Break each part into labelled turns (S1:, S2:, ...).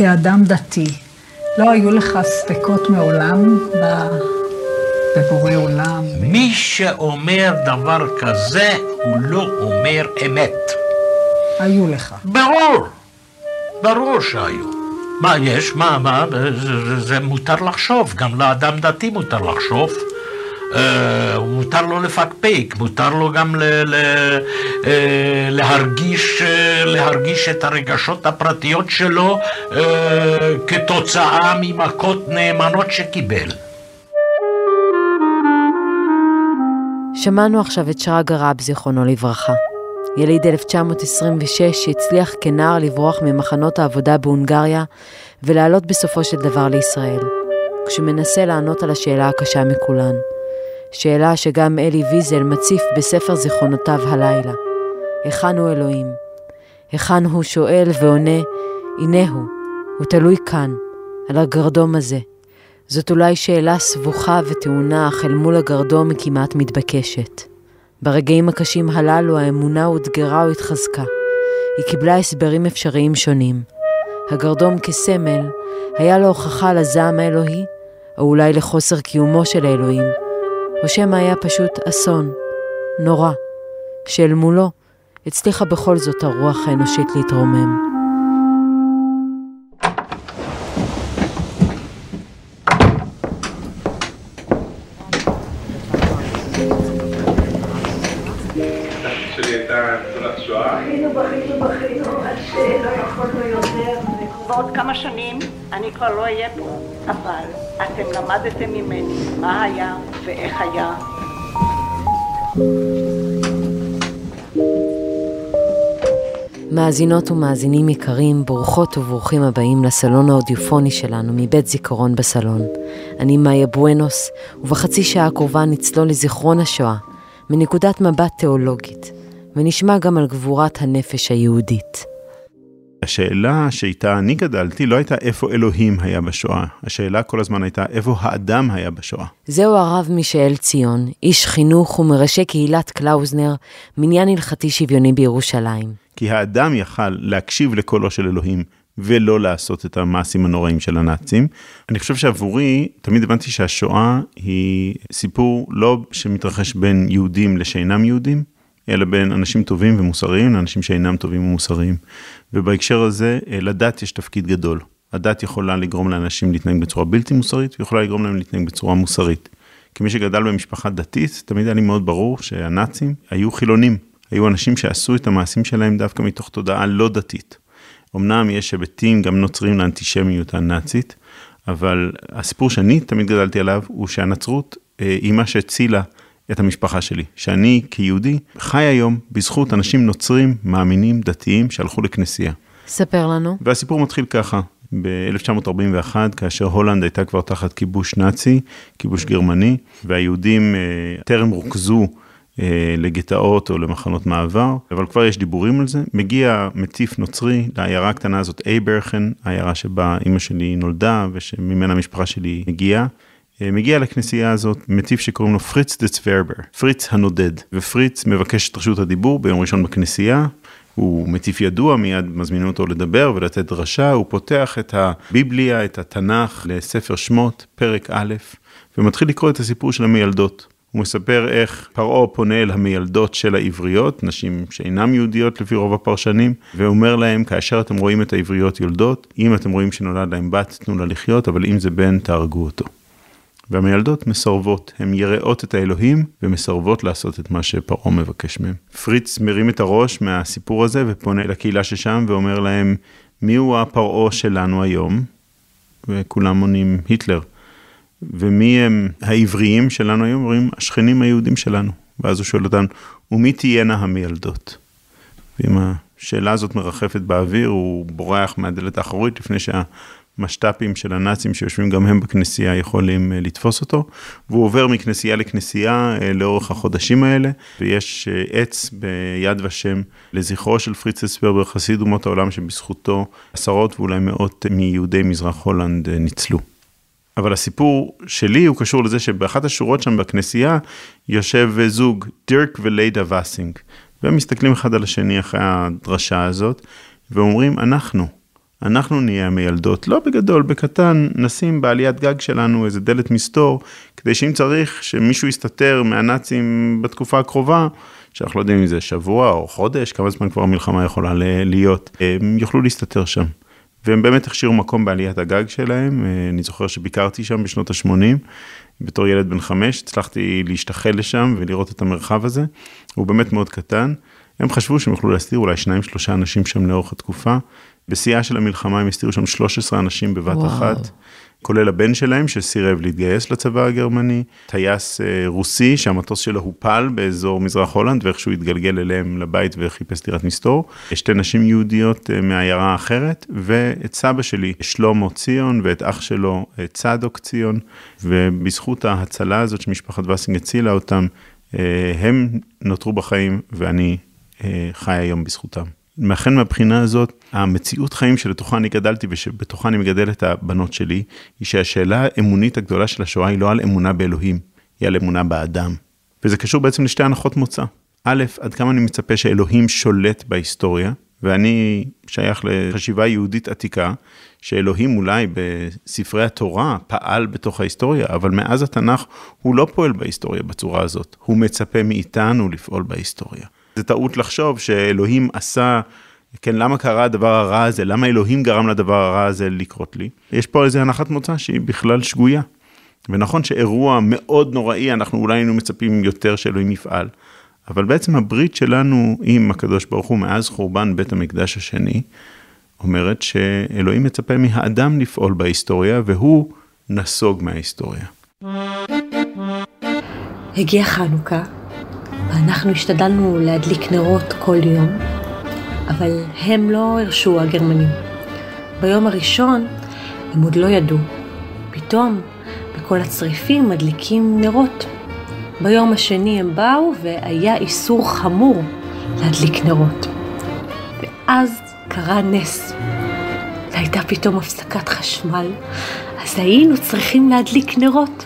S1: כאדם דתי, לא היו לך ספקות מעולם בבורא עולם?
S2: מי שאומר דבר כזה, הוא לא אומר אמת.
S1: היו לך.
S2: ברור, ברור שהיו. מה יש? מה, מה? זה, זה מותר לחשוב, גם לאדם דתי מותר לחשוב. אה, מותר לו לפקפק, מותר לו גם ל, ל, אה, להרגיש, אה, להרגיש את הרגשות הפרטיות שלו כתוצאה ממכות נאמנות שקיבל.
S3: שמענו עכשיו את שרגא רב, זיכרונו לברכה. יליד 1926 שהצליח כנער לברוח ממחנות העבודה בהונגריה ולעלות בסופו של דבר לישראל, כשמנסה לענות על השאלה הקשה מכולן. שאלה שגם אלי ויזל מציף בספר זיכרונותיו הלילה. היכן הוא אלוהים? היכן הוא שואל ועונה, הנה הוא, הוא תלוי כאן, על הגרדום הזה. זאת אולי שאלה סבוכה וטעונה, אך אל מול הגרדום היא כמעט מתבקשת. ברגעים הקשים הללו האמונה אותגרה או התחזקה. היא קיבלה הסברים אפשריים שונים. הגרדום כסמל היה לו הוכחה לזעם האלוהי, או אולי לחוסר קיומו של האלוהים, או שמא היה פשוט אסון, נורא, שאל מולו הצליחה בכל זאת הרוח האנושית להתרומם.
S4: בעוד כמה שנים אני כבר לא אהיה פה, אבל אתם למדתם ממני מה היה ואיך היה.
S3: מאזינות ומאזינים יקרים, ברוכות וברוכים הבאים לסלון האודיופוני שלנו מבית זיכרון בסלון. אני מאיה בואנוס, ובחצי שעה הקרובה נצלול לזיכרון השואה, מנקודת מבט תיאולוגית, ונשמע גם על גבורת הנפש היהודית.
S5: השאלה שאיתה אני גדלתי לא הייתה איפה אלוהים היה בשואה, השאלה כל הזמן הייתה איפה האדם היה בשואה.
S3: זהו הרב מישאל ציון, איש חינוך ומראשי קהילת קלאוזנר, מניין הלכתי שוויוני בירושלים.
S5: כי האדם יכל להקשיב לקולו של אלוהים ולא לעשות את המעשים הנוראים של הנאצים. אני חושב שעבורי, תמיד הבנתי שהשואה היא סיפור לא שמתרחש בין יהודים לשאינם יהודים, אלא בין אנשים טובים ומוסריים לאנשים שאינם טובים ומוסריים. ובהקשר הזה, אה, לדת יש תפקיד גדול. הדת יכולה לגרום לאנשים להתנהג בצורה בלתי מוסרית, ויכולה לגרום להם להתנהג בצורה מוסרית. כמי שגדל במשפחה דתית, תמיד היה לי מאוד ברור שהנאצים היו חילונים. היו אנשים שעשו את המעשים שלהם דווקא מתוך תודעה לא דתית. אמנם יש היבטים גם נוצרים לאנטישמיות הנאצית, אבל הסיפור שאני תמיד גדלתי עליו, הוא שהנצרות אה, היא מה שהצילה את המשפחה שלי, שאני כיהודי חי היום בזכות אנשים נוצרים, מאמינים, דתיים, שהלכו לכנסייה.
S3: ספר לנו.
S5: והסיפור מתחיל ככה, ב-1941, כאשר הולנד הייתה כבר תחת כיבוש נאצי, כיבוש גרמני, והיהודים אה, טרם רוכזו אה, לגטאות או למחנות מעבר, אבל כבר יש דיבורים על זה. מגיע מטיף נוצרי לעיירה הקטנה הזאת, אייברכן, העיירה שבה אימא שלי נולדה ושממנה המשפחה שלי הגיעה. אה, מגיע לכנסייה הזאת מטיף שקוראים לו פריץ דה צוורבר, פריץ הנודד, ופריץ מבקש את רשות הדיבור ביום ראשון בכנסייה. הוא מטיף ידוע, מיד מזמינים אותו לדבר ולתת דרשה, הוא פותח את הביבליה, את התנ"ך לספר שמות, פרק א', ומתחיל לקרוא את הסיפור של המיילדות. הוא מספר איך פרעה פונה אל המיילדות של העבריות, נשים שאינן יהודיות לפי רוב הפרשנים, ואומר להם, כאשר אתם רואים את העבריות יולדות, אם אתם רואים שנולד להם בת, תנו לה לחיות, אבל אם זה בן, תהרגו אותו. והמיילדות מסרבות, הן יראות את האלוהים ומסרבות לעשות את מה שפרעה מבקש מהם. פריץ מרים את הראש מהסיפור הזה ופונה לקהילה ששם ואומר להם, מי הוא הפרעה שלנו היום? וכולם עונים, היטלר. ומי הם העבריים שלנו היום? אומרים, השכנים היהודים שלנו. ואז הוא שואל אותם, ומי תהיינה המיילדות? ואם השאלה הזאת מרחפת באוויר, הוא בורח מהדלת האחורית לפני שה... משת"פים של הנאצים שיושבים גם הם בכנסייה יכולים אה, לתפוס אותו, והוא עובר מכנסייה לכנסייה אה, לאורך החודשים האלה, ויש אה, עץ ביד ושם לזכרו של פריץ אספרבר, חסיד אומות העולם שבזכותו עשרות ואולי מאות מיהודי מזרח הולנד ניצלו. אבל הסיפור שלי הוא קשור לזה שבאחת השורות שם בכנסייה יושב זוג, דירק וליידה וסינג, והם מסתכלים אחד על השני אחרי הדרשה הזאת, ואומרים, אנחנו, אנחנו נהיה המיילדות, לא בגדול, בקטן, נשים בעליית גג שלנו איזה דלת מסתור, כדי שאם צריך שמישהו יסתתר מהנאצים בתקופה הקרובה, שאנחנו לא יודעים אם זה שבוע או חודש, כמה זמן כבר המלחמה יכולה להיות, הם יוכלו להסתתר שם. והם באמת הכשירו מקום בעליית הגג שלהם, אני זוכר שביקרתי שם בשנות ה-80, בתור ילד בן חמש, הצלחתי להשתחל לשם ולראות את המרחב הזה, הוא באמת מאוד קטן. הם חשבו שהם יוכלו להסתיר אולי שניים שלושה אנשים שם לאורך התקופה. בשיאה של המלחמה הם הסתירו שם 13 אנשים בבת וואו. אחת. כולל הבן שלהם שסירב להתגייס לצבא הגרמני, טייס אה, רוסי שהמטוס שלו הופל באזור מזרח הולנד ואיכשהו התגלגל אליהם לבית וחיפש דירת מסתור, שתי נשים יהודיות אה, מעיירה אחרת ואת סבא שלי שלמה ציון ואת אח שלו אה, צדוק ציון ובזכות ההצלה הזאת שמשפחת וסינג הצילה אותם, הם נותרו בחיים ואני חי היום בזכותם. לכן מהבחינה הזאת, המציאות חיים שלתוכה אני גדלתי ושבתוכה אני מגדל את הבנות שלי, היא שהשאלה האמונית הגדולה של השואה היא לא על אמונה באלוהים, היא על אמונה באדם. וזה קשור בעצם לשתי הנחות מוצא. א', עד כמה אני מצפה שאלוהים שולט בהיסטוריה, ואני שייך לחשיבה יהודית עתיקה, שאלוהים אולי בספרי התורה פעל בתוך ההיסטוריה, אבל מאז התנ"ך הוא לא פועל בהיסטוריה בצורה הזאת, הוא מצפה מאיתנו לפעול בהיסטוריה. זה טעות לחשוב שאלוהים עשה, כן, למה קרה הדבר הרע הזה? למה אלוהים גרם לדבר הרע הזה לקרות לי? יש פה איזו הנחת מוצא שהיא בכלל שגויה. ונכון שאירוע מאוד נוראי, אנחנו אולי היינו מצפים יותר שאלוהים יפעל. אבל בעצם הברית שלנו עם הקדוש ברוך הוא מאז חורבן בית המקדש השני, אומרת שאלוהים מצפה מהאדם לפעול בהיסטוריה, והוא נסוג מההיסטוריה.
S6: הגיע חנוכה, ואנחנו השתדלנו להדליק נרות כל יום, אבל הם לא הרשו הגרמנים. ביום הראשון הם עוד לא ידעו. פתאום בכל הצריפים מדליקים נרות. ביום השני הם באו והיה איסור חמור להדליק נרות. ואז קרה נס. והייתה פתאום הפסקת חשמל, אז היינו צריכים להדליק נרות.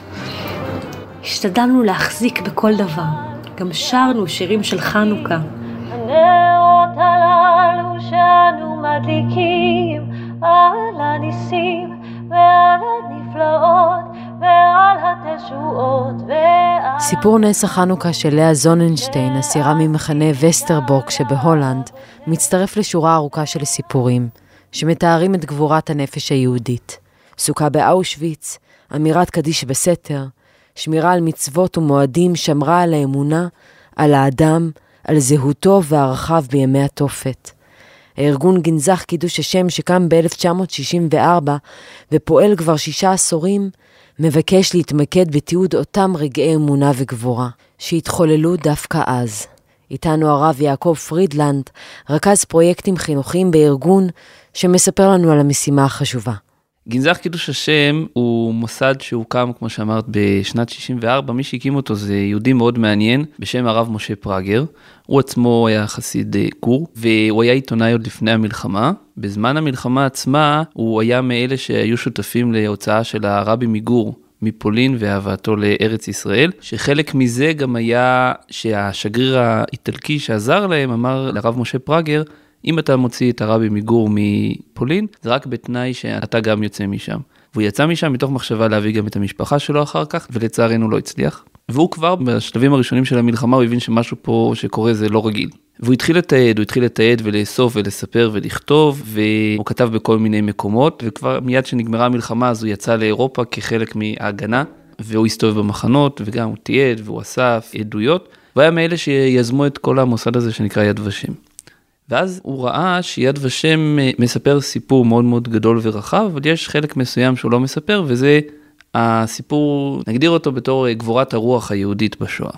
S6: השתדלנו להחזיק בכל דבר. גם שרנו שירים של חנוכה. הנרות הללו שאנו מדליקים על הניסים ועל הנפלאות ועל התשועות ועל...
S3: סיפור נס החנוכה של לאה זוננשטיין, אסירה ממחנה וסטרבורג שבהולנד, מצטרף לשורה ארוכה של סיפורים שמתארים את גבורת הנפש היהודית. סוכה באושוויץ, אמירת קדיש בסתר, שמירה על מצוות ומועדים שמרה על האמונה, על האדם, על זהותו וערכיו בימי התופת. הארגון גנזך קידוש השם שקם ב-1964 ופועל כבר שישה עשורים, מבקש להתמקד בתיעוד אותם רגעי אמונה וגבורה, שהתחוללו דווקא אז. איתנו הרב יעקב פרידלנד, רכז פרויקטים חינוכיים בארגון, שמספר לנו על המשימה החשובה.
S7: גנזך קידוש השם הוא מוסד שהוקם, כמו שאמרת, בשנת 64. מי שהקים אותו זה יהודי מאוד מעניין בשם הרב משה פרגר. הוא עצמו היה חסיד אה, גור, והוא היה עיתונאי עוד לפני המלחמה. בזמן המלחמה עצמה, הוא היה מאלה שהיו שותפים להוצאה של הרבי מגור. מפולין והבאתו לארץ ישראל, שחלק מזה גם היה שהשגריר האיטלקי שעזר להם אמר לרב משה פרגר, אם אתה מוציא את הרבי מגור מפולין, זה רק בתנאי שאתה גם יוצא משם. והוא יצא משם מתוך מחשבה להביא גם את המשפחה שלו אחר כך, ולצערנו לא הצליח. והוא כבר בשלבים הראשונים של המלחמה, הוא הבין שמשהו פה שקורה זה לא רגיל. והוא התחיל לתעד, הוא התחיל לתעד ולאסוף ולספר ולכתוב, והוא כתב בכל מיני מקומות, וכבר מיד כשנגמרה המלחמה אז הוא יצא לאירופה כחלק מההגנה, והוא הסתובב במחנות, וגם הוא תיעד והוא אסף עדויות, והיה מאלה שיזמו את כל המוסד הזה שנקרא יד ושם. ואז הוא ראה שיד ושם אה, מספר סיפור מאוד מאוד גדול ורחב, אבל יש חלק מסוים שהוא לא מספר, וזה הסיפור, נגדיר אותו בתור אה, גבורת הרוח היהודית בשואה.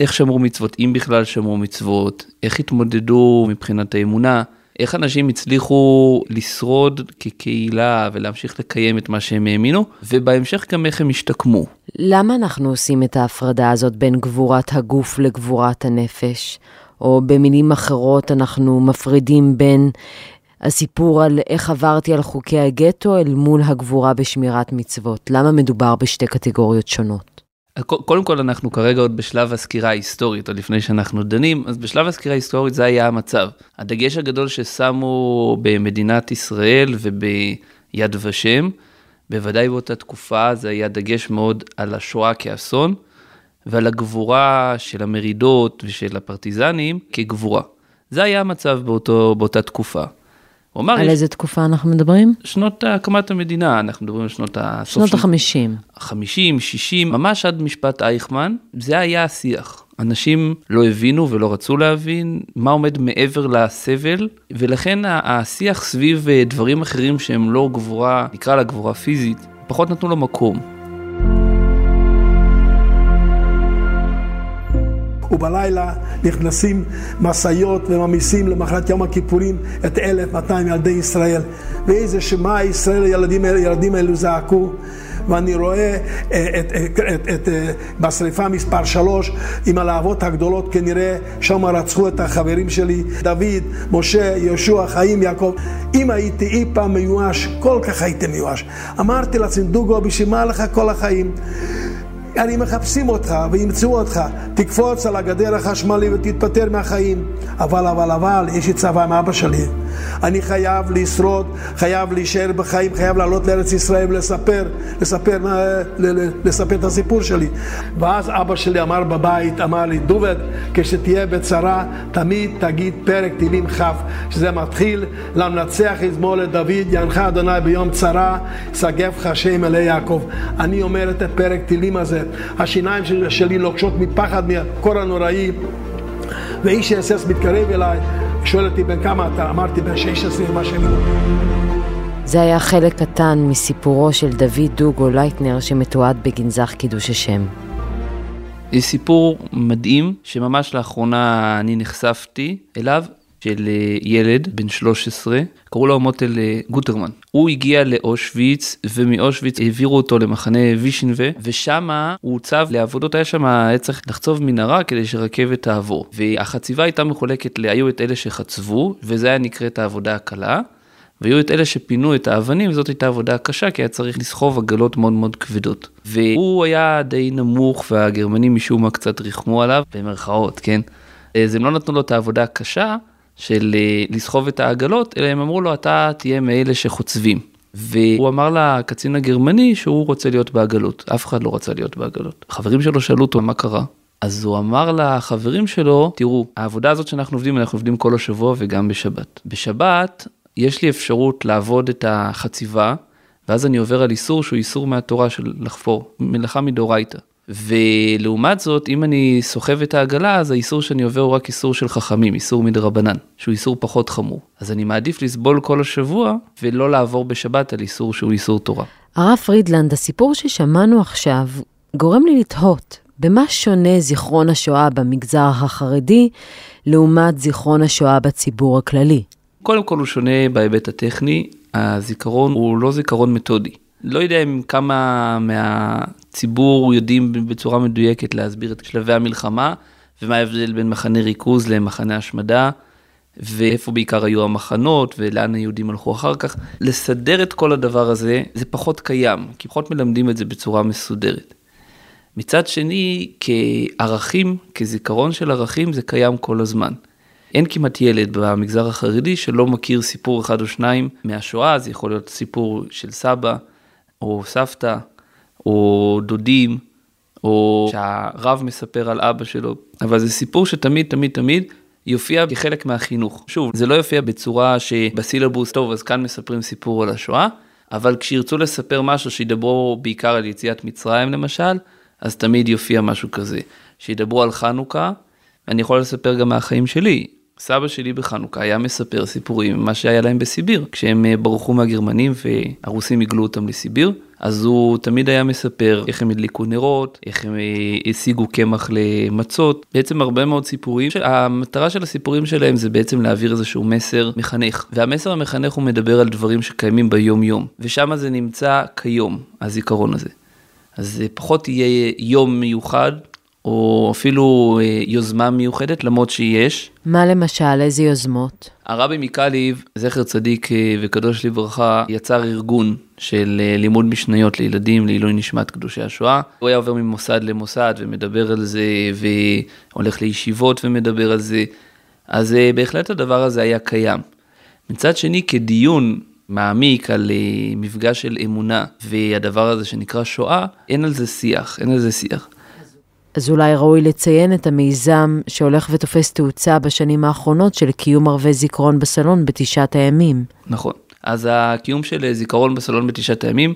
S7: איך שמרו מצוות, אם בכלל שמרו מצוות, איך התמודדו מבחינת האמונה, איך אנשים הצליחו לשרוד כקהילה ולהמשיך לקיים את מה שהם האמינו, ובהמשך גם איך הם השתקמו.
S3: למה אנחנו עושים את ההפרדה הזאת בין גבורת הגוף לגבורת הנפש? או במילים אחרות אנחנו מפרידים בין הסיפור על איך עברתי על חוקי הגטו אל מול הגבורה בשמירת מצוות. למה מדובר בשתי קטגוריות שונות?
S7: קודם כל אנחנו כרגע עוד בשלב הסקירה ההיסטורית, עוד לפני שאנחנו דנים, אז בשלב הסקירה ההיסטורית זה היה המצב. הדגש הגדול ששמו במדינת ישראל וביד ושם, בוודאי באותה תקופה זה היה דגש מאוד על השואה כאסון, ועל הגבורה של המרידות ושל הפרטיזנים כגבורה. זה היה המצב באותו, באותה תקופה.
S3: הוא אמר... על איזה תקופה אנחנו מדברים?
S7: שנות הקמת המדינה, אנחנו מדברים על שנות
S3: ה... שנות החמישים.
S7: החמישים, שישים, ממש עד משפט אייכמן, זה היה השיח. אנשים לא הבינו ולא רצו להבין מה עומד מעבר לסבל, ולכן השיח סביב אה, דברים אחרים שהם לא גבורה, נקרא לה גבורה פיזית, פחות נתנו לו מקום.
S8: ובלילה נכנסים משאיות וממיסים למחרת יום הכיפורים את 1,200 ילדי ישראל. ואיזה שמע ישראל הילדים, הילדים האלו זעקו. ואני רואה אה, את, את, את, את, אה, בשריפה מספר שלוש עם הלהבות הגדולות כנראה שם רצחו את החברים שלי דוד, משה, יהושע, חיים, יעקב אם הייתי אי פעם מיואש, כל כך הייתי מיואש אמרתי לעצמי דוגו בשביל מה לך כל החיים אני מחפשים אותך וימצאו אותך, תקפוץ על הגדר החשמלי ותתפטר מהחיים. אבל, אבל, אבל, יש לי צבא עם אבא שלי. אני חייב לשרוד, חייב להישאר בחיים, חייב לעלות לארץ ישראל ולספר, לספר, לספר את הסיפור שלי. ואז אבא שלי אמר בבית, אמר לי, דובד, כשתהיה בצרה, תמיד תגיד פרק תהילים כ', שזה מתחיל, למנצח מזמור לדוד, יענך אדוני ביום צרה, ישגבך שם אלוהי יעקב. אני אומר את הפרק תהילים הזה, השיניים שלי נוקשות מפחד מהקור הנוראי, ואיש אס אס מתקרב אליי, שואל אותי בן כמה אתה, אמרתי בן 16 ומה שאני
S3: זה היה חלק קטן מסיפורו של דוד דוגו לייטנר שמתועד בגנזך קידוש השם.
S7: זה סיפור מדהים שממש לאחרונה אני נחשפתי אליו של אה, ילד בן 13, קראו לו מוטל אה, גוטרמן. הוא הגיע לאושוויץ, ומאושוויץ העבירו אותו למחנה וישנווה, ושם הוא הוצב לעבודות, היה שם, היה צריך לחצוב מנהרה כדי שרכבת תעבור. והחציבה הייתה מחולקת, היו את אלה שחצבו, וזה היה נקראת העבודה הקלה. והיו את אלה שפינו את האבנים, וזאת הייתה עבודה קשה, כי היה צריך לסחוב עגלות מאוד מאוד כבדות. והוא היה די נמוך, והגרמנים משום מה קצת ריחמו עליו, במרכאות, כן? אז הם לא נתנו לו את העבודה הקשה, של אה, לסחוב את העגלות, אלא הם אמרו לו, אתה תהיה מאלה שחוצבים. והוא אמר לקצין הגרמני שהוא רוצה להיות בעגלות, אף אחד לא רצה להיות בעגלות. חברים שלו שאלו אותו מה קרה, אז הוא אמר לחברים שלו, תראו, העבודה הזאת שאנחנו עובדים, אנחנו עובדים כל השבוע וגם בשבת. בשבת יש לי אפשרות לעבוד את החציבה, ואז אני עובר על איסור שהוא איסור מהתורה של לחפור, מלאכה מדאורייתא. ולעומת זאת, אם אני סוחב את העגלה, אז האיסור שאני עובר הוא רק איסור של חכמים, איסור מדרבנן, שהוא איסור פחות חמור. אז אני מעדיף לסבול כל השבוע, ולא לעבור בשבת על איסור שהוא איסור תורה.
S3: הרב פרידלנד, הסיפור ששמענו עכשיו גורם לי לתהות, במה שונה זיכרון השואה במגזר החרדי לעומת זיכרון השואה בציבור הכללי?
S7: קודם כל הוא שונה בהיבט הטכני, הזיכרון הוא לא זיכרון מתודי. לא יודע אם כמה מהציבור יודעים בצורה מדויקת להסביר את שלבי המלחמה, ומה ההבדל בין מחנה ריכוז למחנה השמדה, ואיפה בעיקר היו המחנות, ולאן היהודים הלכו אחר כך. לסדר את כל הדבר הזה, זה פחות קיים, כי פחות מלמדים את זה בצורה מסודרת. מצד שני, כערכים, כזיכרון של ערכים, זה קיים כל הזמן. אין כמעט ילד במגזר החרדי שלא מכיר סיפור אחד או שניים מהשואה, זה יכול להיות סיפור של סבא, או סבתא, או דודים, או שהרב מספר על אבא שלו, אבל זה סיפור שתמיד, תמיד, תמיד יופיע כחלק מהחינוך. שוב, זה לא יופיע בצורה שבסילבוס, טוב, אז כאן מספרים סיפור על השואה, אבל כשירצו לספר משהו שידברו בעיקר על יציאת מצרים למשל, אז תמיד יופיע משהו כזה. שידברו על חנוכה, אני יכול לספר גם מהחיים שלי. סבא שלי בחנוכה היה מספר סיפורים מה שהיה להם בסיביר, כשהם אה, ברחו מהגרמנים והרוסים הגלו אותם לסיביר, אז הוא תמיד היה מספר איך הם הדליקו נרות, איך הם אה, השיגו קמח למצות, בעצם הרבה מאוד סיפורים, המטרה של הסיפורים שלהם זה בעצם להעביר איזשהו מסר מחנך, והמסר המחנך הוא מדבר על דברים שקיימים ביום יום, ושם זה נמצא כיום, הזיכרון הזה. אז זה פחות יהיה יום מיוחד, או אפילו אה, יוזמה מיוחדת, למרות שיש.
S3: מה למשל, איזה יוזמות?
S7: הרבי מקליב, זכר צדיק אה, וקדוש לברכה, יצר ארגון של אה, לימוד משניות לילדים לעילוי נשמת קדושי השואה. הוא היה עובר ממוסד למוסד ומדבר על זה, והולך לישיבות ומדבר על זה. אז בהחלט הדבר הזה היה קיים. מצד שני, כדיון מעמיק על מפגש של אמונה והדבר הזה שנקרא שואה, אין על זה שיח, אין על זה שיח.
S3: אז אולי ראוי לציין את המיזם שהולך ותופס תאוצה בשנים האחרונות של קיום ערבי זיכרון בסלון בתשעת הימים.
S7: נכון. אז הקיום של זיכרון בסלון בתשעת הימים,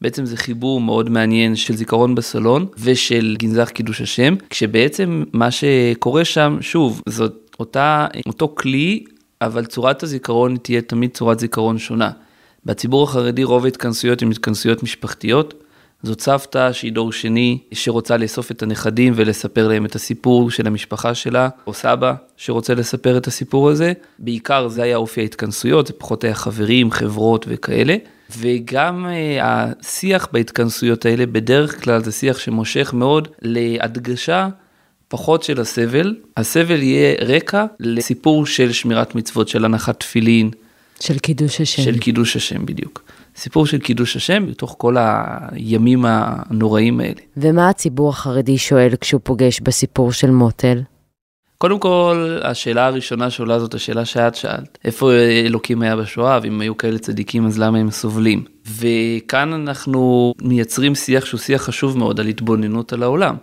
S7: בעצם זה חיבור מאוד מעניין של זיכרון בסלון ושל גנזך קידוש השם, כשבעצם מה שקורה שם, שוב, זאת אותה, אותו כלי, אבל צורת הזיכרון תהיה תמיד צורת זיכרון שונה. בציבור החרדי רוב ההתכנסויות הן התכנסויות משפחתיות, זאת סבתא שהיא דור שני, שרוצה לאסוף את הנכדים ולספר להם את הסיפור של המשפחה שלה, או סבא שרוצה לספר את הסיפור הזה. בעיקר זה היה אופי ההתכנסויות, זה פחות היה חברים, חברות וכאלה. וגם uh, השיח בהתכנסויות האלה, בדרך כלל זה שיח שמושך מאוד להדגשה פחות של הסבל. הסבל יהיה רקע לסיפור של שמירת מצוות, של הנחת תפילין.
S3: של קידוש השם.
S7: של קידוש השם, בדיוק. סיפור של קידוש השם בתוך כל הימים הנוראים האלה.
S3: ומה הציבור החרדי שואל כשהוא פוגש בסיפור של מוטל?
S7: קודם כל, השאלה הראשונה שעולה זאת השאלה שאת שאלת, איפה אלוקים היה בשואה, ואם היו כאלה צדיקים אז למה הם סובלים? וכאן אנחנו מייצרים שיח שהוא שיח חשוב מאוד על התבוננות על העולם.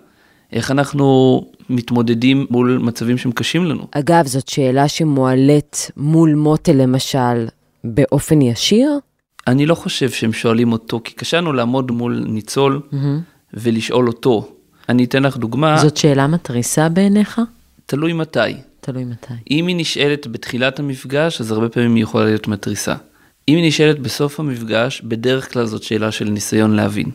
S7: איך אנחנו מתמודדים מול מצבים שהם קשים לנו.
S3: אגב, זאת שאלה שמועלית מול מוטל למשל באופן ישיר?
S7: אני לא חושב שהם שואלים אותו, כי קשה לנו לעמוד מול ניצול mm-hmm. ולשאול אותו. אני אתן לך דוגמה.
S3: זאת שאלה מתריסה בעיניך?
S7: תלוי מתי.
S3: תלוי מתי.
S7: אם היא נשאלת בתחילת המפגש, אז הרבה פעמים היא יכולה להיות מתריסה. אם היא נשאלת בסוף המפגש, בדרך כלל זאת שאלה של ניסיון להבין.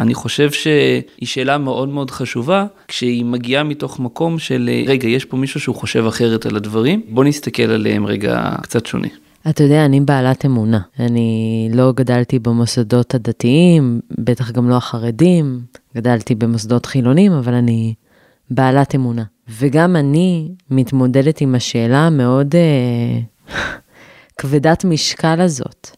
S7: אני חושב שהיא שאלה מאוד מאוד חשובה, כשהיא מגיעה מתוך מקום של, רגע, יש פה מישהו שהוא חושב אחרת על הדברים, בוא נסתכל עליהם רגע קצת שונה.
S3: אתה יודע, אני בעלת אמונה. אני לא גדלתי במוסדות הדתיים, בטח גם לא החרדים, גדלתי במוסדות חילונים, אבל אני בעלת אמונה. וגם אני מתמודדת עם השאלה המאוד אה, כבדת משקל הזאת.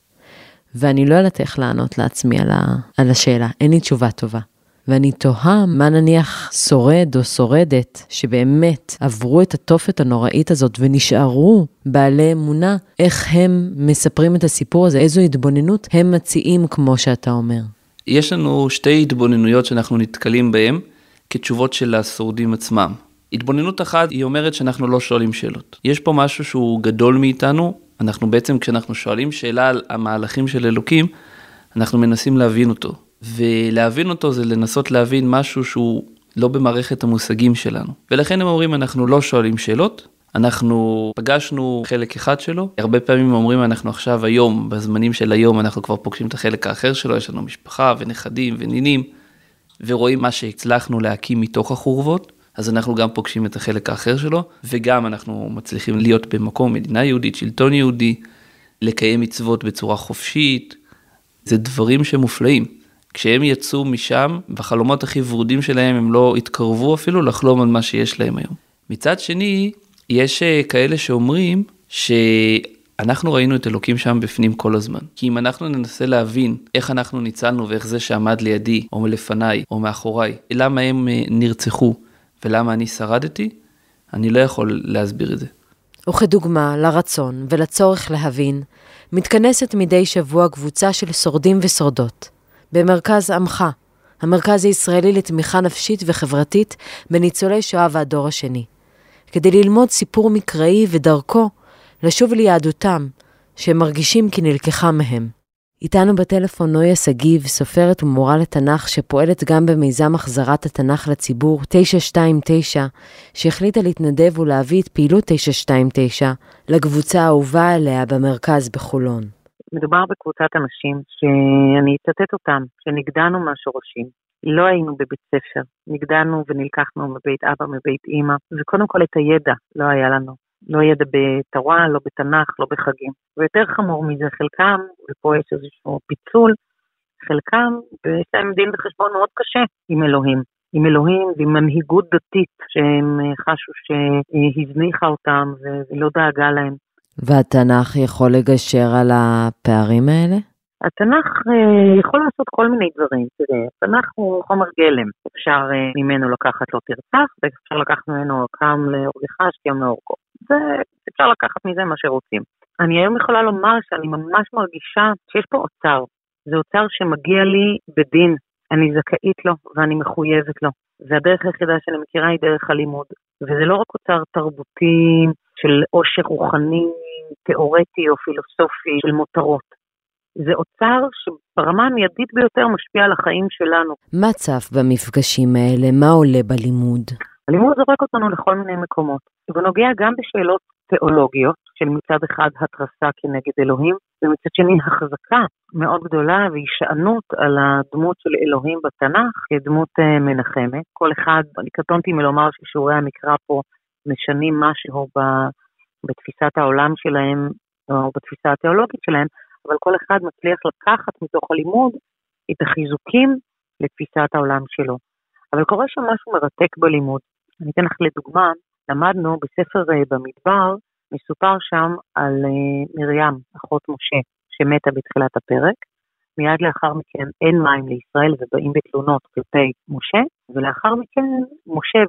S3: ואני לא יודעת איך לענות לעצמי על, ה, על השאלה, אין לי תשובה טובה. ואני תוהה מה נניח שורד או שורדת שבאמת עברו את התופת הנוראית הזאת ונשארו בעלי אמונה, איך הם מספרים את הסיפור הזה, איזו התבוננות הם מציעים כמו שאתה אומר.
S7: יש לנו שתי התבוננויות שאנחנו נתקלים בהן כתשובות של השורדים עצמם. התבוננות אחת היא אומרת שאנחנו לא שואלים שאלות. יש פה משהו שהוא גדול מאיתנו, אנחנו בעצם כשאנחנו שואלים שאלה על המהלכים של אלוקים, אנחנו מנסים להבין אותו. ולהבין אותו זה לנסות להבין משהו שהוא לא במערכת המושגים שלנו. ולכן הם אומרים, אנחנו לא שואלים שאלות, אנחנו פגשנו חלק אחד שלו, הרבה פעמים אומרים אנחנו עכשיו היום, בזמנים של היום אנחנו כבר פוגשים את החלק האחר שלו, יש לנו משפחה ונכדים ונינים, ורואים מה שהצלחנו להקים מתוך החורבות, אז אנחנו גם פוגשים את החלק האחר שלו, וגם אנחנו מצליחים להיות במקום מדינה יהודית, שלטון יהודי, לקיים מצוות בצורה חופשית, זה דברים שמופלאים. כשהם יצאו משם, בחלומות הכי ורודים שלהם הם לא התקרבו אפילו לחלום על מה שיש להם היום. מצד שני, יש אה, כאלה שאומרים שאנחנו ראינו את אלוקים שם בפנים כל הזמן. כי אם אנחנו ננסה להבין איך אנחנו ניצלנו ואיך זה שעמד לידי, או לפניי, או מאחוריי, למה הם אה, נרצחו ולמה אני שרדתי, אני לא יכול להסביר את זה.
S3: וכדוגמה לרצון ולצורך להבין, מתכנסת מדי שבוע קבוצה של שורדים ושורדות. במרכז עמך, המרכז הישראלי לתמיכה נפשית וחברתית בניצולי שואה והדור השני, כדי ללמוד סיפור מקראי ודרכו לשוב ליהדותם, שהם מרגישים כי נלקחה מהם. איתנו בטלפון נויה שגיב, סופרת ומורה לתנ"ך שפועלת גם במיזם החזרת התנ"ך לציבור 929, שהחליטה להתנדב ולהביא את פעילות 929 לקבוצה האהובה עליה במרכז בחולון.
S9: מדובר בקבוצת אנשים שאני אצטט אותם, שנגדענו מהשורשים. לא היינו בבית ספר, נגדענו ונלקחנו מבית אבא, מבית אימא, וקודם כל את הידע לא היה לנו. לא ידע בתורה, לא בתנ"ך, לא בחגים. ויותר חמור מזה, חלקם, ופה יש איזשהו פיצול, חלקם, ויש להם דין וחשבון מאוד קשה עם אלוהים. עם אלוהים ועם מנהיגות דתית שהם חשו שהזניחה אותם ולא דאגה להם.
S3: והתנ"ך יכול לגשר על הפערים האלה?
S9: התנ"ך אה, יכול לעשות כל מיני דברים. תראה, התנ"ך הוא חומר גלם. אפשר אה, ממנו לקחת לא תרצח, ואפשר לקחת ממנו קם להורגך, שתיום לאורכו. ואפשר לקחת מזה מה שרוצים. אני היום יכולה לומר שאני ממש מרגישה שיש פה אוצר. זה אוצר שמגיע לי בדין. אני זכאית לו ואני מחויבת לו. והדרך היחידה שאני מכירה היא דרך הלימוד. וזה לא רק אוצר תרבותי של עושר רוחני, תיאורטי או פילוסופי של מותרות. זה אוצר שברמה המיידית ביותר משפיע על החיים שלנו.
S3: מה צף במפגשים האלה? מה עולה בלימוד?
S9: הלימוד זורק אותנו לכל מיני מקומות. הוא נוגע גם בשאלות תיאולוגיות, של מצד אחד התרסה כנגד אלוהים, ומצד שני החזקה מאוד גדולה והישענות על הדמות של אלוהים בתנ"ך כדמות אה, מנחמת. כל אחד, אני קטונתי מלומר ששיעורי המקרא פה משנים משהו בתפיסת העולם שלהם, או בתפיסה התיאולוגית שלהם, אבל כל אחד מצליח לקחת מתוך הלימוד את החיזוקים לתפיסת העולם שלו. אבל קורה שם משהו מרתק בלימוד. אני אתן לך לדוגמה, למדנו בספר אה, במדבר, מסופר שם על אה, מרים, אחות משה, שמתה בתחילת הפרק. מיד לאחר מכן אין מים לישראל ובאים בתלונות כלפי משה, ולאחר מכן משה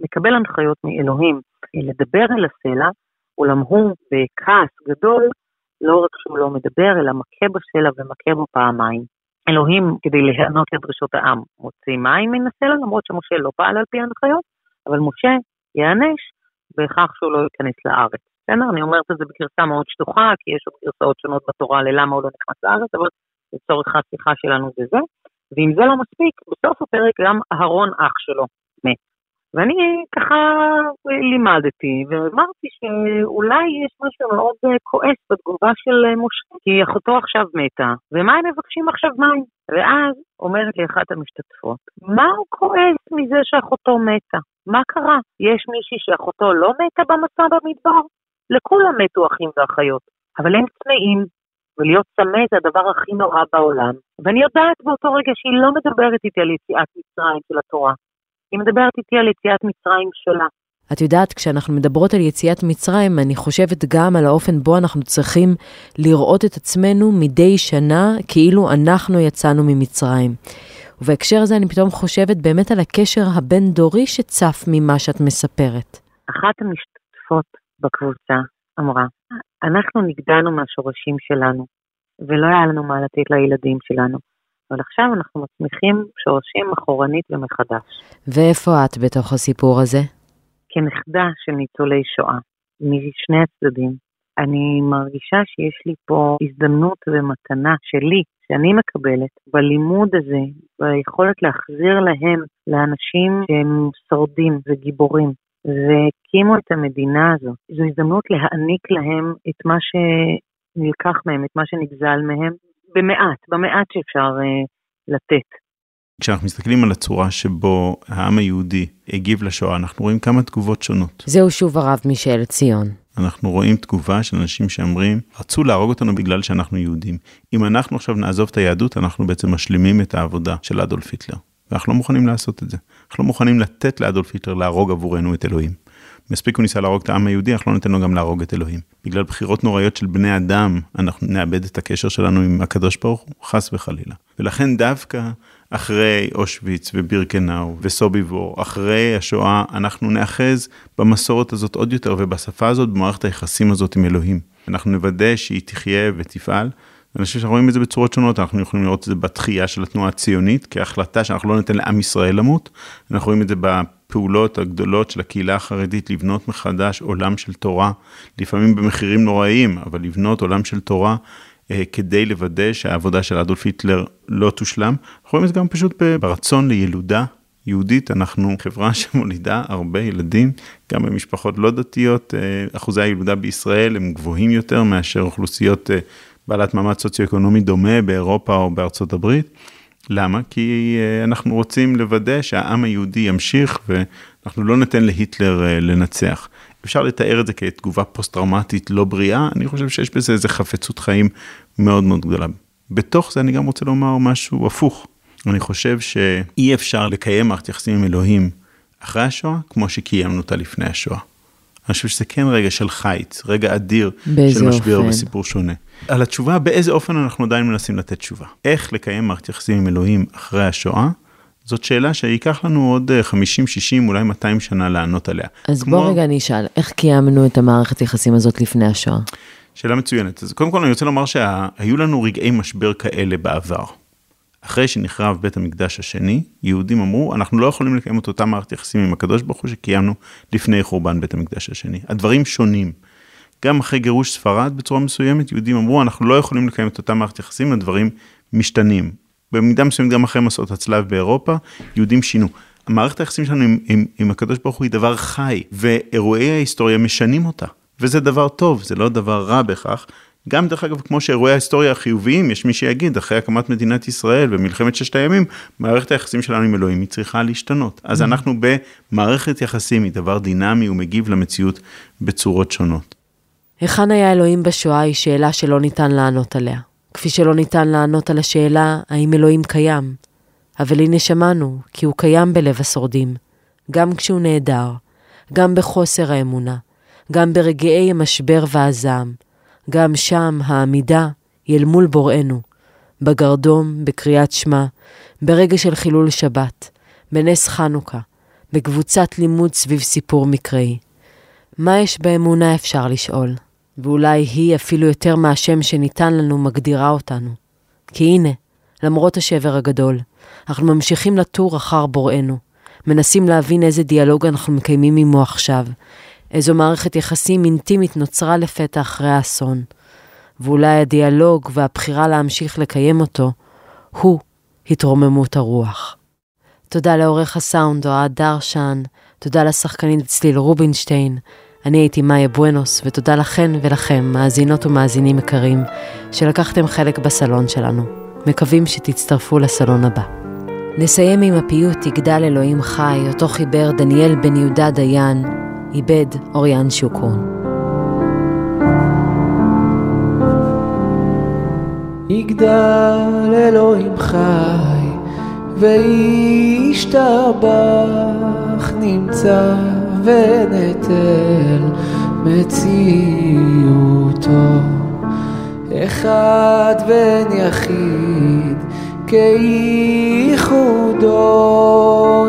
S9: מקבל הנחיות מאלוהים לדבר אל הסלע, אולם הוא בכעס גדול, לא רק שהוא לא מדבר, אלא מכה בסלע ומכה בו פעמיים. אלוהים, כדי להיענות לדרישות העם, מוציא מים מן הסלע, למרות שמשה לא פעל על פי ההנחיות, אבל משה ייענש בכך שהוא לא ייכנס לארץ. בסדר? אני אומרת את זה בגרסה מאוד שטוחה, כי יש עוד גרסאות שונות בתורה ללמה הוא לא נכנס לארץ, אבל לצורך השיחה שלנו זה זה. ואם זה לא מספיק, בסוף הפרק גם אהרון אח שלו. ואני ככה לימדתי ואמרתי שאולי יש משהו מאוד כועס בתגובה של משה, כי אחותו עכשיו מתה, ומה הם מבקשים עכשיו מים? ואז אומרת לי אחת המשתתפות, מה הוא כועס מזה שאחותו מתה? מה קרה? יש מישהי שאחותו לא מתה במסע במדבר? לכולם מתו אחים ואחיות, אבל הם צמאים, ולהיות צמא זה הדבר הכי נורא בעולם. ואני יודעת באותו רגע שהיא לא מדברת איתי על יציאת מצרים של התורה, היא מדברת איתי על יציאת מצרים שלה.
S3: את יודעת, כשאנחנו מדברות על יציאת מצרים, אני חושבת גם על האופן בו אנחנו צריכים לראות את עצמנו מדי שנה כאילו אנחנו יצאנו ממצרים. ובהקשר הזה אני פתאום חושבת באמת על הקשר הבין-דורי שצף ממה שאת מספרת.
S9: אחת המשתתפות בקבוצה אמרה, אנחנו נגדענו מהשורשים שלנו, ולא היה לנו מה לתת לילדים שלנו. אבל עכשיו אנחנו מצמיחים שורשים אחורנית ומחדש.
S3: ואיפה את בתוך הסיפור הזה?
S9: כנכדה של ניצולי שואה, משני הצדדים, אני מרגישה שיש לי פה הזדמנות ומתנה שלי, שאני מקבלת, בלימוד הזה, ביכולת להחזיר להם, לאנשים שהם שורדים וגיבורים, והקימו את המדינה הזאת. זו הזדמנות להעניק להם את מה שנלקח מהם, את מה שנגזל מהם, במעט, במעט שאפשר uh, לתת.
S5: כשאנחנו מסתכלים על הצורה שבו העם היהודי הגיב לשואה, אנחנו רואים כמה תגובות שונות.
S3: זהו שוב הרב מישאל ציון.
S5: אנחנו רואים תגובה של אנשים שאומרים, רצו להרוג אותנו בגלל שאנחנו יהודים. אם אנחנו עכשיו נעזוב את היהדות, אנחנו בעצם משלימים את העבודה של אדולף היטלר. ואנחנו לא מוכנים לעשות את זה. אנחנו לא מוכנים לתת לאדולף היטלר להרוג עבורנו את אלוהים. מספיק הוא ניסה להרוג את העם היהודי, אנחנו לא ניתן לו גם להרוג את אלוהים. בגלל בחירות נוראיות של בני אדם, אנחנו נאבד את הקשר שלנו עם הקדוש ברוך הוא, חס וחלילה. ולכן דווקא אחרי אושוויץ ובירקנאו וסוביבור, אחרי השואה, אנחנו נאחז במסורת הזאת עוד יותר ובשפה הזאת, במערכת היחסים הזאת עם אלוהים. אנחנו נוודא שהיא תחיה ותפעל. אני חושב שאנחנו רואים את זה בצורות שונות, אנחנו יכולים לראות את זה בתחייה של התנועה הציונית, כהחלטה שאנחנו לא ניתן לעם ישראל למות, אנחנו רואים את זה הפעולות הגדולות של הקהילה החרדית לבנות מחדש עולם של תורה, לפעמים במחירים נוראיים, אבל לבנות עולם של תורה אה, כדי לוודא שהעבודה של אדולף היטלר לא תושלם. אנחנו רואים את זה גם פשוט ברצון לילודה יהודית, אנחנו חברה שמולידה הרבה ילדים, גם במשפחות לא דתיות, אה, אחוזי הילודה בישראל הם גבוהים יותר מאשר אוכלוסיות אה, בעלת מעמד סוציו-אקונומי דומה באירופה או בארצות הברית. למה? כי אה, אנחנו רוצים לוודא שהעם היהודי ימשיך ואנחנו לא ניתן להיטלר אה, לנצח. אפשר לתאר את זה כתגובה פוסט-טראומטית לא בריאה, אני חושב שיש בזה איזה חפצות חיים מאוד מאוד גדולה. בתוך זה אני גם רוצה לומר משהו הפוך. אני חושב שאי אפשר לקיים מערכת יחסים עם אלוהים אחרי השואה, כמו שקיימנו אותה לפני השואה. אני חושב שזה כן רגע של חיץ, רגע אדיר של משבר
S3: אופן?
S5: וסיפור שונה. על התשובה, באיזה אופן אנחנו עדיין מנסים לתת תשובה. איך לקיים מערכת יחסים עם אלוהים אחרי השואה, זאת שאלה שייקח לנו עוד אה, 50, 60, אולי 200 שנה לענות עליה.
S3: אז
S5: כמו-
S3: בוא רגע אני אשאל, איך קיימנו את המערכת יחסים הזאת לפני השואה?
S5: שאלה מצוינת. אז קודם כל אני רוצה לומר שהיו לנו רגעי משבר כאלה בעבר. אחרי שנחרב בית המקדש השני, יהודים אמרו, אנחנו לא יכולים לקיים את אותה מערכת יחסים עם הקדוש ברוך הוא שקיימנו לפני חורבן בית המקדש השני. הדברים שונים. גם אחרי גירוש ספרד בצורה מסוימת, יהודים אמרו, אנחנו לא יכולים לקיים את אותה מערכת יחסים, הדברים משתנים. במידה מסוימת גם אחרי מסעות הצלב באירופה, יהודים שינו. המערכת היחסים שלנו עם, עם, עם הקדוש ברוך הוא היא דבר חי, ואירועי ההיסטוריה משנים אותה. וזה דבר טוב, זה לא דבר רע בכך. גם דרך אגב, כמו שאירועי ההיסטוריה החיוביים, יש מי שיגיד, אחרי הקמת מדינת ישראל ומלחמת ששת הימים, מערכת היחסים שלנו עם אלוהים היא צריכה להשתנות. אז אנחנו במערכת יחסים, היא דבר דינמי ומגיב למציאות בצורות שונות.
S3: היכן היה אלוהים בשואה היא שאלה שלא ניתן לענות עליה. כפי שלא ניתן לענות על השאלה האם אלוהים קיים. אבל הנה שמענו, כי הוא קיים בלב השורדים. גם כשהוא נעדר, גם בחוסר האמונה, גם ברגעי המשבר והזעם. גם שם העמידה היא אל מול בוראנו. בגרדום, בקריאת שמע, ברגע של חילול שבת, בנס חנוכה, בקבוצת לימוד סביב סיפור מקראי. מה יש באמונה אפשר לשאול, ואולי היא אפילו יותר מהשם שניתן לנו מגדירה אותנו. כי הנה, למרות השבר הגדול, אנחנו ממשיכים לתור אחר בוראנו, מנסים להבין איזה דיאלוג אנחנו מקיימים עמו עכשיו, איזו מערכת יחסים אינטימית נוצרה לפתע אחרי האסון, ואולי הדיאלוג והבחירה להמשיך לקיים אותו, הוא התרוממות הרוח. תודה לעורך הסאונד אוהד דרשן, תודה לשחקנית צליל רובינשטיין, אני הייתי מאיה בואנוס, ותודה לכן ולכם, מאזינות ומאזינים יקרים, שלקחתם חלק בסלון שלנו. מקווים שתצטרפו לסלון הבא. נסיים עם הפיוט יגדל אלוהים חי, אותו חיבר דניאל בן יהודה דיין, איבד אוריאן שוקרון.
S10: יגדל אלוהים חי וישתבח נמצא ונטל מציאותו אחד בן יחיד כייחודו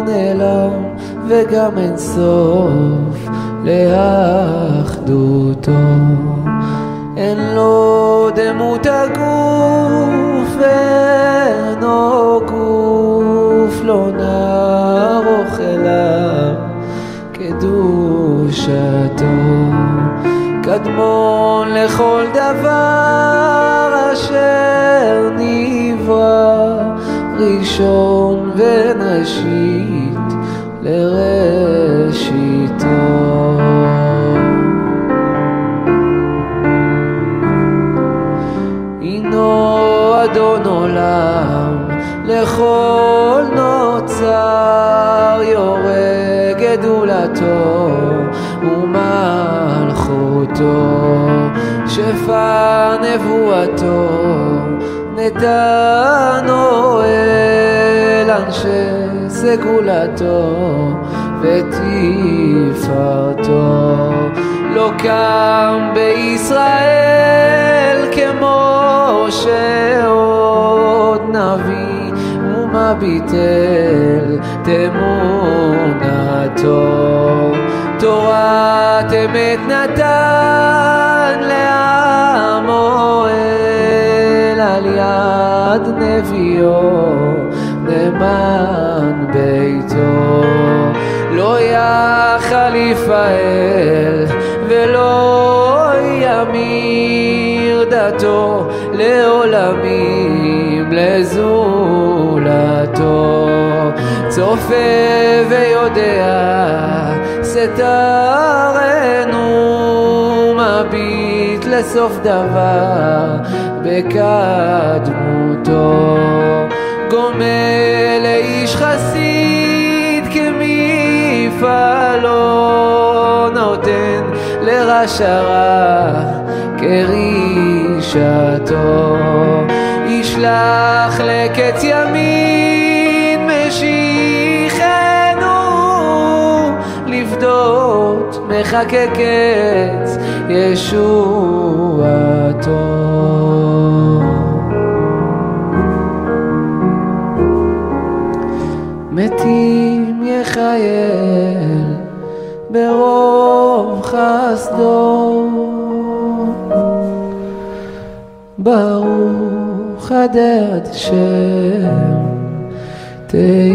S10: נעלם וגם אין סוף לאחדותו. אין לו דמות הגוף ואינו גוף לא נערוך אליו קדושתו. קדמון לכל דבר אשר נברא ראשון ונשית לראשיתו לכל נוצר יורה גדולתו ומלכותו שפע נבואתו נתנו אל אנשי סגולתו ותפארתו. לא קם בישראל כמו שעוד נביא ומביט אל תמונתו תורת אמת נתן לעמו אל על יד נביאו נאמן ביתו. לא יחליף האל ולא ימיר דתו לעולמים לזולתו צופה ויודע סתרנו מביט לסוף דבר בקדמותו. גומל לאיש חסיד כמפעלו נותן לרע שרה כרישתו ישלח לקץ ימין משיחנו לפדות מחכה קץ ישועתו מתים יחייל ברוב חסדו ברוך מיוחדת של תהילתו.